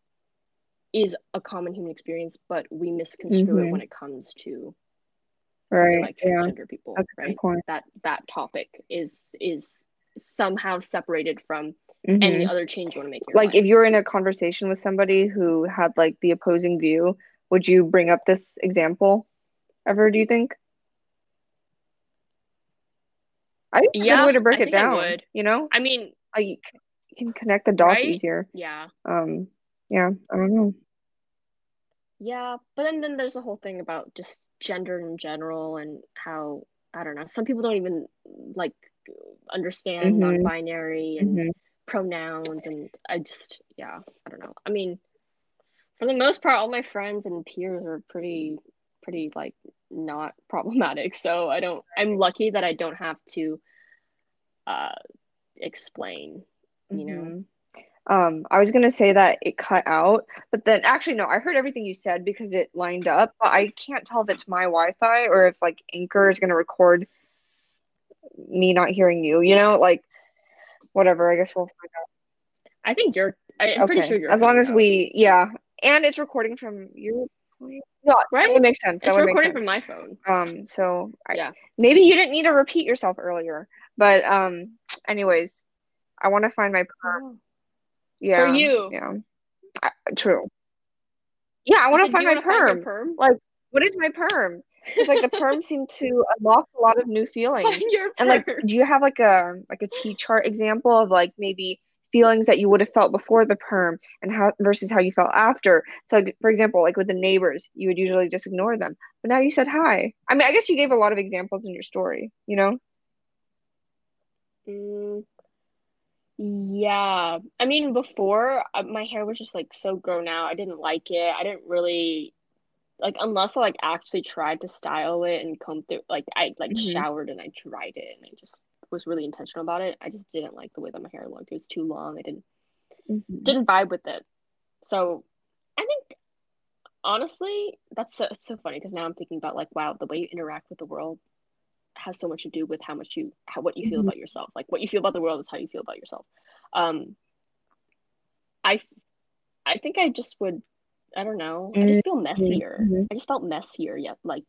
is a common human experience but we misconstrue it Mhm. when it comes to Right. like Yeah. transgender people That's right point. that that topic is is somehow separated from Mhm. any other change you want to make like life. if you were in a conversation with somebody who had like the opposing view would you bring up this example ever do you think i think it's a Yeah, good way to break I it down you know I mean, like you c- you can connect the dots Right? easier yeah, um yeah i don't know yeah, but then then there's a whole thing about just gender in general and how I don't know. Some people don't even like understand Mhm. non-binary and Mhm. pronouns, and I just yeah, I don't know. I mean, for the most part, all my friends and peers are pretty pretty like not problematic. So I don't. I'm lucky that I don't have to uh explain. You know. Mhm. Um, I was gonna say that it cut out, but then actually no, I heard everything you said because it lined up, but I can't tell if it's my Wi-Fi or if like Anchor is gonna record me not hearing you, you know, like whatever. I guess we'll find out. I think you're. I, I'm out. pretty sure you're. as long as out. we, yeah, and it's recording from your point. No, Right? that would make sense. That It's would recording from my phone. Um, so I, Yeah. maybe you didn't need to repeat yourself earlier, but um, anyways, I want to find my perm. Yeah, for you. yeah, true. Yeah, I want to find my perm. perm. Like, what is my perm? It's like the perm seemed to unlock a lot of new feelings. And like, do you have like a like a T chart example of like maybe feelings that you would have felt before the perm and how versus how you felt after? So, for example, like with the neighbors, you would usually just ignore them, but now you said hi. I mean, I guess you gave a lot of examples in your story, you know? Mm, yeah. I mean, before uh, my hair was just like so grown out. I didn't like it. I didn't really like unless I like actually tried to style it and comb through. Like I like Mhm. showered and I dried it and I just was really intentional about it. I just didn't like the way that my hair looked. It was too long. I didn't Mhm. didn't vibe with it. So I think honestly, that's so it's so funny because now I'm thinking about like wow, the way you interact with the world has so much to do with how much you how what you feel Mhm. about yourself. Like what you feel about the world is how you feel about yourself. Um, I I think I just would I don't know. I just feel messier. Mhm. I just felt messier yet like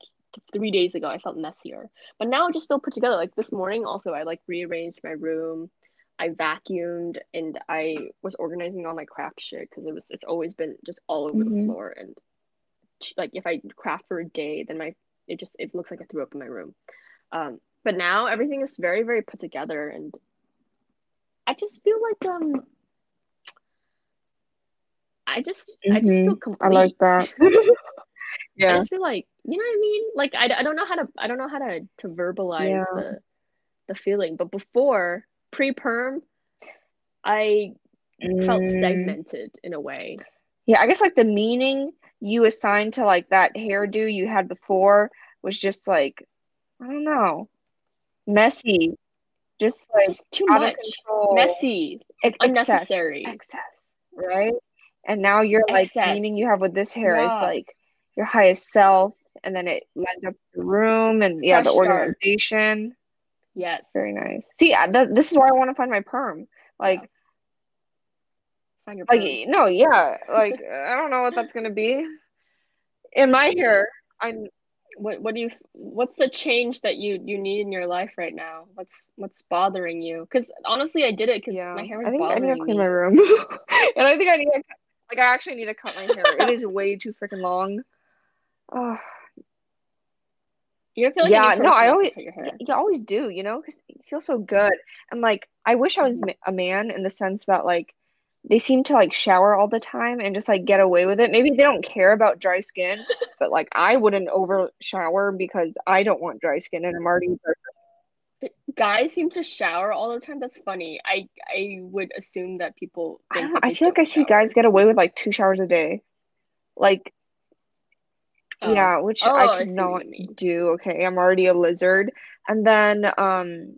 three days ago I felt messier. But now I just feel put together. Like this morning also I like rearranged my room. I vacuumed and I was organizing all my craft shit because it was it's always been just all over the Mhm. floor and like if I craft for a day then my it just it looks like I threw up in my room. Um, but now everything is very very put together and I just feel like um I just I just feel complete. I like that. I Yeah. just feel like you know what I mean. Like I, I don't know how to I don't know how to to verbalize Yeah. the the feeling. But before pre perm, I felt Mm. segmented in a way. Yeah, I guess like the meaning you assigned to like that hairdo you had before was just like, I don't know, messy, just like Just too out of much, control, messy, ex- unnecessary. excess, right? And now you're like Excess. meaning you have with this hair is like your highest self, and then it lines up the room and yeah, the Fresh start. organization. Yes. Very nice. See, I- th- this is why I want to find my perm. Like, Yeah. Find your like no, yeah, like I don't know what that's gonna be. In my hair, I what what do you what's the change that you you need in your life right now? What's what's bothering you? Because honestly, I did it because Yeah, my hair was I think I need bothering to clean me. my room, and I think I need to like I actually need to cut my hair. It is way too freaking long. Oh, You feel like yeah, no, I always you cut your hair. you always do, you know, because it feels so good. And like I wish I was Mhm. a man in the sense that like they seem to like shower all the time and just like get away with it. Maybe they don't care about dry skin, but like I wouldn't over shower because I don't want dry skin and I'm already Guys seem to shower all the time. That's funny. I I would assume that people I think don't know, that I feel like I see shower. guys get away with like two showers a day. Like Oh. Yeah, which Oh, I I could see what not you mean. do. Okay, I'm already a lizard. And then um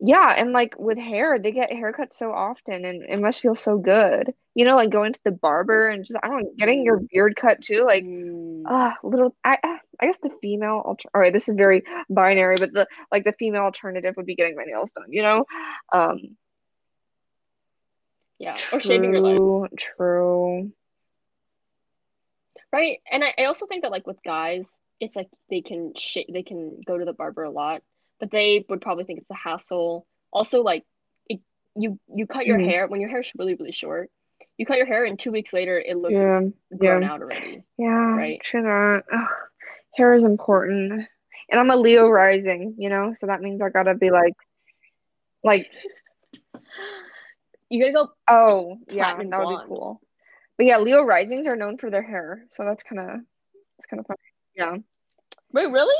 yeah, and like with hair, they get haircuts so often and it must feel so good. You know, like going to the barber and just I don't know, getting your beard cut too, like Mm, ah little I I I guess the female alter all right, this is very binary, but the like the female alternative would be getting my nails done, you know? Um yeah. Or shaving your legs. true, true. Right. And I, I also think that like with guys, it's like they can sh they can go to the barber a lot, but they would probably think it's a hassle. Also, like it, you you cut your Mhm. hair when your hair's really, really short. You cut your hair and two weeks later it looks Yeah, grown yeah. out already. Yeah, Right. true that. Ugh, hair is important. And I'm a Leo rising, you know, so that means I gotta be like, like, You gotta go oh, yeah, that would be cool. But yeah, Leo risings are known for their hair, so that's kind of, it's kind of funny. Yeah, Wait, really?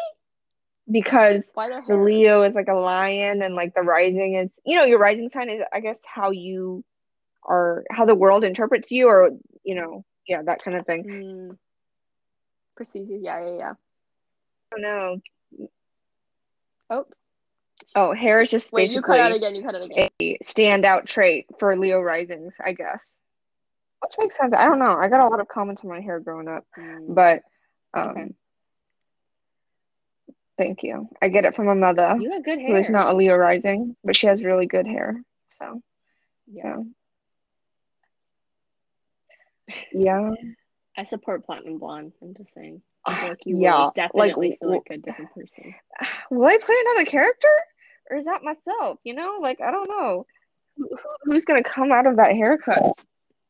because the? Leo is like a lion, and like the rising is, you know, your rising sign is, I guess, how you are, how the world interprets you, or, you know, yeah, that kind of thing. Mm. Perceives you. Yeah, yeah, yeah. Oh don't. Oh, Oh, hair is just wait, you cut out basically. again. You cut it again. a standout trait for Leo risings, I guess. Which makes sense. I don't know. I got a lot of comments on my hair growing up, Mm. but um, Okay. thank you. I get it from a mother You got good who is not a Leo rising, but she has really good hair. So Yeah. yeah, I support platinum blonde. I'm just saying. Like you yeah. will Like, definitely feel like a different person. will I play another character, or is that myself? You know, like I don't know. Who- who's gonna come out of that haircut?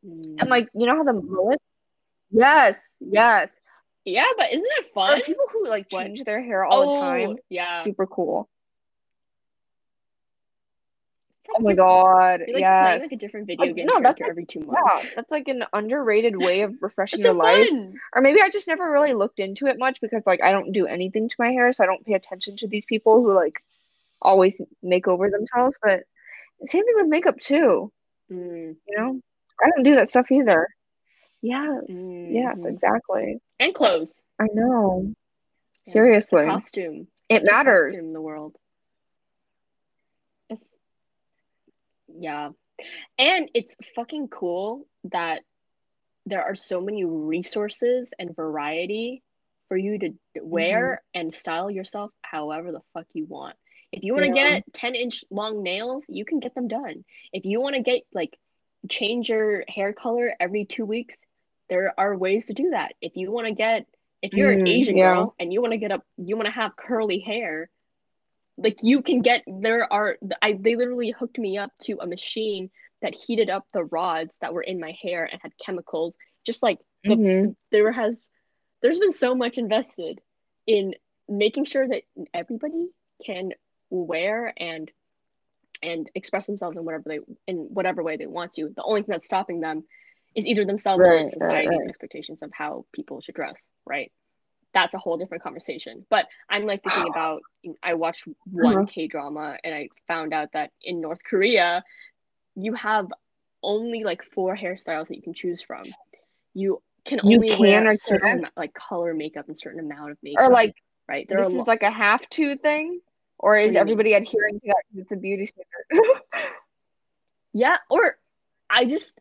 Mm. And like, you know how the mullets? Yes, yes. Yeah, but isn't it Or fun? people who like What? change their hair all the Oh, time. yeah. Super cool. Like Oh my god, you're like yes. playing like a different video Like, game no, that's character like every two yeah, months. that's like an underrated way of refreshing your so life. fun. Or maybe I just never really looked into it much because like I don't do anything to my hair, so I don't pay attention to these people who like always make over themselves. But same thing with makeup too, Mm, you know? I don't do that stuff either. Yes, yes, mhm. exactly. And clothes. I know. Yeah. The Seriously. costume. It The matters. in the world. It's yeah. And it's fucking cool that there are so many resources and variety for you to wear and style yourself however the fuck you want. If you want to Yeah. get 10 inch long nails, you can get them done. If you want to get like change your hair color every two weeks, there are ways to do that. If you want to get, if you're an Mm, Asian yeah. girl and you want to get up, you want to have curly hair, like you can get, there are, I, they literally hooked me up to a machine that heated up the rods that were in my hair and had chemicals. Just like the Mhm. there has there's been so much invested in making sure that everybody can wear and and express themselves in whatever they in whatever way they want to. The only thing that's stopping them is either themselves or Right, right, society's right. expectations of how people should dress, right? That's a whole different conversation. But I'm like thinking about I watched one Uh-huh. K drama and I found out that in North Korea you have only like four hairstyles that you can choose from. You can You only can wear or certain can't? like color makeup and certain amount of makeup. Or like right? There this is lo- like a half to thing? Or is everybody adhering to that because it's a beauty standard? yeah, or I just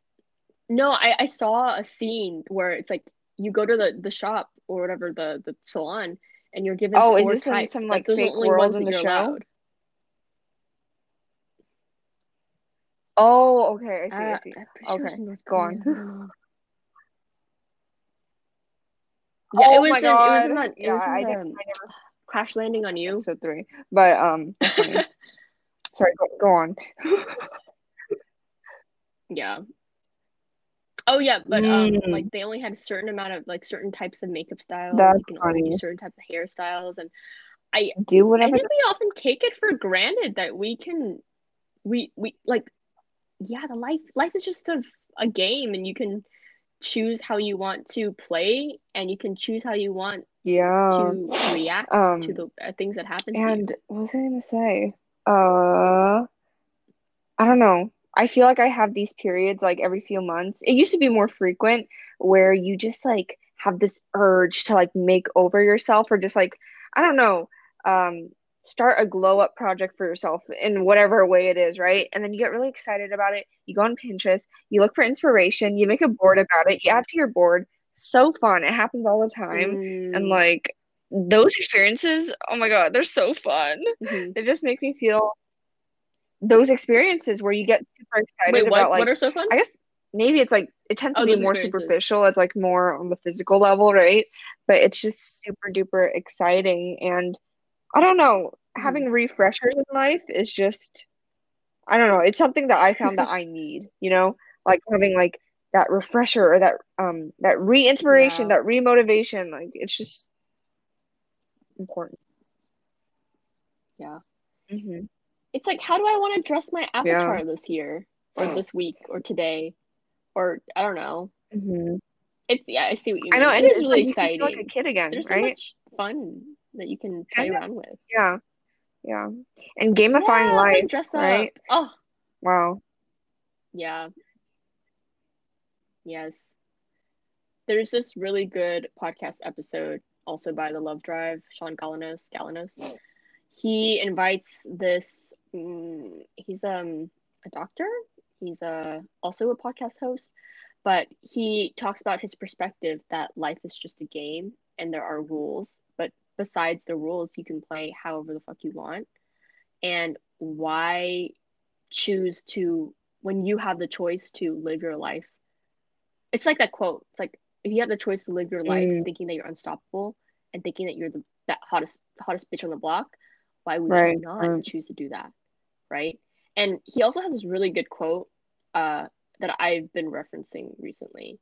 no, I I saw a scene where it's like you go to the the shop or whatever the the salon and you're given Oh, is this in types. some, Like, like, those fake world ones in the show? allowed. Oh, okay, I see, I Uh, see. I'm pretty sure Okay, go on. Korea. I don't know. Yeah, oh it was my in, it was in God. that it Yeah, was in I the never- I never Crash Landing on You. So three, but um, sorry, go, go on. Yeah. Oh yeah, but um, Mm. like they only had a certain amount of like certain types of makeup styles. That's you can only do certain types of hairstyles, and I Do whatever. I think we often take it for granted that we can, we we like, yeah, the life life is just a a game, and you can choose how you want to play, and you can choose how you want yeah. to react Um, to the uh, things that happen to you. And what was I gonna say? Uh, I don't know. I feel like I have these periods like every few months. It used to be more frequent where you just like have this urge to like make over yourself or just like, I don't know, um, start a glow up project for yourself in whatever way it is, right? And then you get really excited about it. You go on Pinterest, you look for inspiration, you make a board about it, you add to your board. So fun. It happens all the time. And Mm, like those experiences, oh my God, they're so fun. mhm. They just make me feel those experiences where you get super excited Wait, what about like what are so fun? I guess maybe it's like it tends to Oh, be more superficial. It's like more on the physical level, right? But it's just super duper exciting and I don't know, Mhm. having refreshers in life is just I don't know, it's something that I found that I need, you know? Like having like that refresher or that um that re-inspiration, Yeah. that re-motivation, like it's just important. Yeah. hmm It's like, how do I want to dress my avatar this year or this week or today? Or I don't know. hmm It's yeah, I see what you I know, it it's really like exciting. like a kid again, There's so right? much fun that you can play around with. Yeah. Yeah. And gamifying Yeah, life, dress up. right? Oh, Wow. yeah. Yes. There's this really good podcast episode also by the Love Drive, Shaun Galanos, Galanos. He invites this mm, he's um a doctor. He's a also a podcast host, but he talks about his perspective that life is just a game and there are rules, but besides the rules, you can play however the fuck you want. And why choose to when you have the choice to live your life it's like that quote it's like if you have the choice to live your life Mm. thinking that you're unstoppable and thinking that you're the that hottest hottest bitch on the block why would Right, you not choose to do that right and he also has this really good quote uh that i've been referencing recently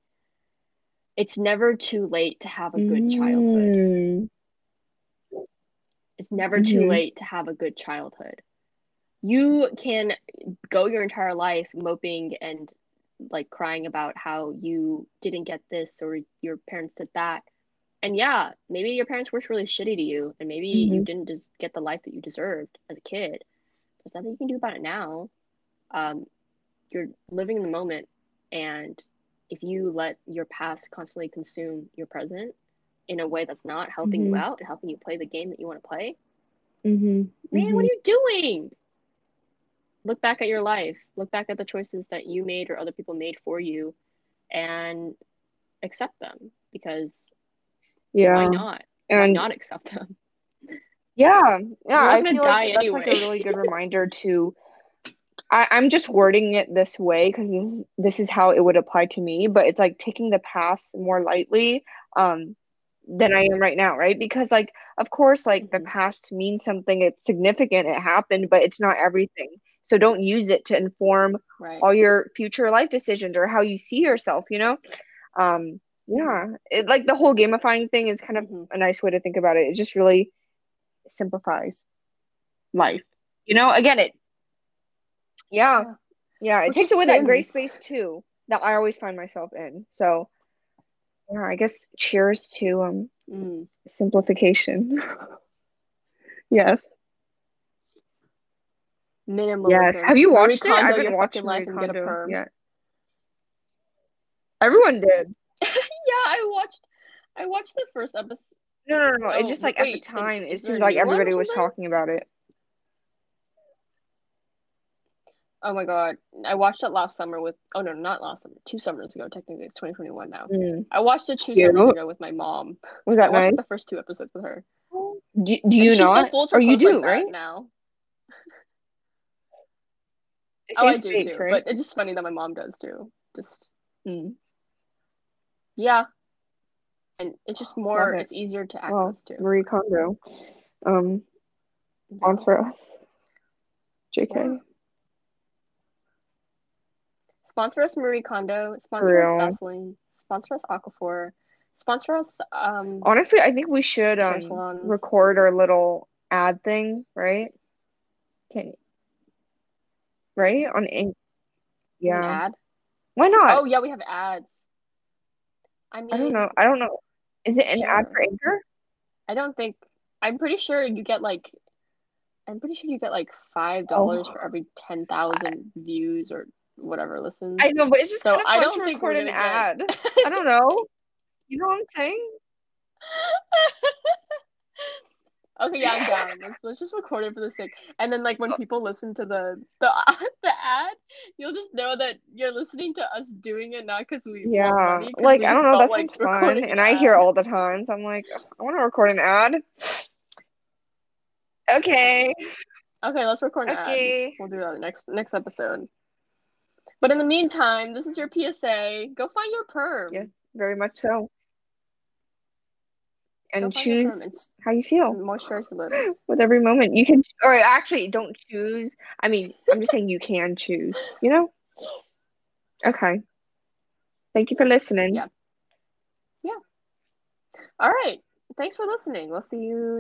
it's never too late to have a good childhood Mm. It's never too Mhm. late to have a good childhood. You can go your entire life moping and like crying about how you didn't get this or your parents did that. And yeah, maybe your parents were really shitty to you and maybe you Mhm. didn't just get the life that you deserved as a kid. There's nothing you can do about it now. Um, you're living in the moment and if you let your past constantly consume your present in a way that's not helping you Mhm. out and helping you play the game that you want to play, Mhm. man, what Mhm. are you doing? Look back at your life. Look back at the choices that you made or other people made for you and accept them because Yeah. why not? Why And not accept them? yeah, yeah, I gonna feel die like that's like a really good reminder to I, I'm just wording it this way because this this is how it would apply to me, but it's like taking the past more lightly um than I am right now, right? Because like of course like the Mhm. past means something, it's significant, it happened, but it's not everything. So don't use it to inform Right. all your future life decisions or how you see yourself, you know? Um yeah, it like the whole gamifying thing is kind of Mhm. a nice way to think about it. It just really simplifies life. You know, again, it yeah, Yeah. it Which takes away that gray space too that I always find myself in. So yeah, I guess cheers to um Mm. simplification. yes. Minimalism. Yes. Have you Marie watched it? I haven't your watched fucking Marie life and get a perm. yet. Everyone did. yeah, I watched I watched the first episode. No, no, no, no. Oh, It's just like at the time, it seemed like one everybody was talking about it. Oh my god. I watched it last summer with oh no, not last summer. Two summers ago, technically it's 2021 now. Mm. I watched it two Cute. summers ago with my mom. Was I that watched nice? the first two episodes with her. Do, do you still not? Or you do, like right? now. Oh, I do too. right? But it's just funny that my mom does too. Just Mm. yeah. and it's just more. It. It's easier to Well, access to. Marie Kondo. Um, sponsor us. JK. Yeah. Sponsor us, Marie Kondo. Sponsor real. us, Vaseline. Sponsor us, Aquaphor. Sponsor us, um, Honestly, I think we should um record our little ad thing, right? Can right on in an yeah. ad. Why not? Oh yeah, we have ads. I mean, I don't know. I don't know. Is it an ad for Anchor? I don't think. I'm pretty sure you get like. I'm pretty sure you get like five oh. dollars Oh. for every ten thousand views or whatever listens. I know, but it's just So kind of I don't to think record an ad. get- I don't know. You know what I'm saying? okay, yeah, I'm down. Let's, let's just record it for the sake. And then like when oh. people listen to the the the ad, you'll just know that you're listening to us doing it, not because we Yeah. 'cause Like we I don't know, that like sounds fun. And an I hear all the time, so I'm like, I want to record an ad. Okay. Okay, let's record an ad. We'll do that next next episode. But in the meantime, this is your PSA. Go find your perm. Yes, very much so. And choose how you feel moisturize your lips. with every moment. You can, or actually, don't choose. I mean, I'm just saying you can choose, you know? Okay. Thank you for listening. Yeah. Yeah. All right. Thanks for listening. We'll see you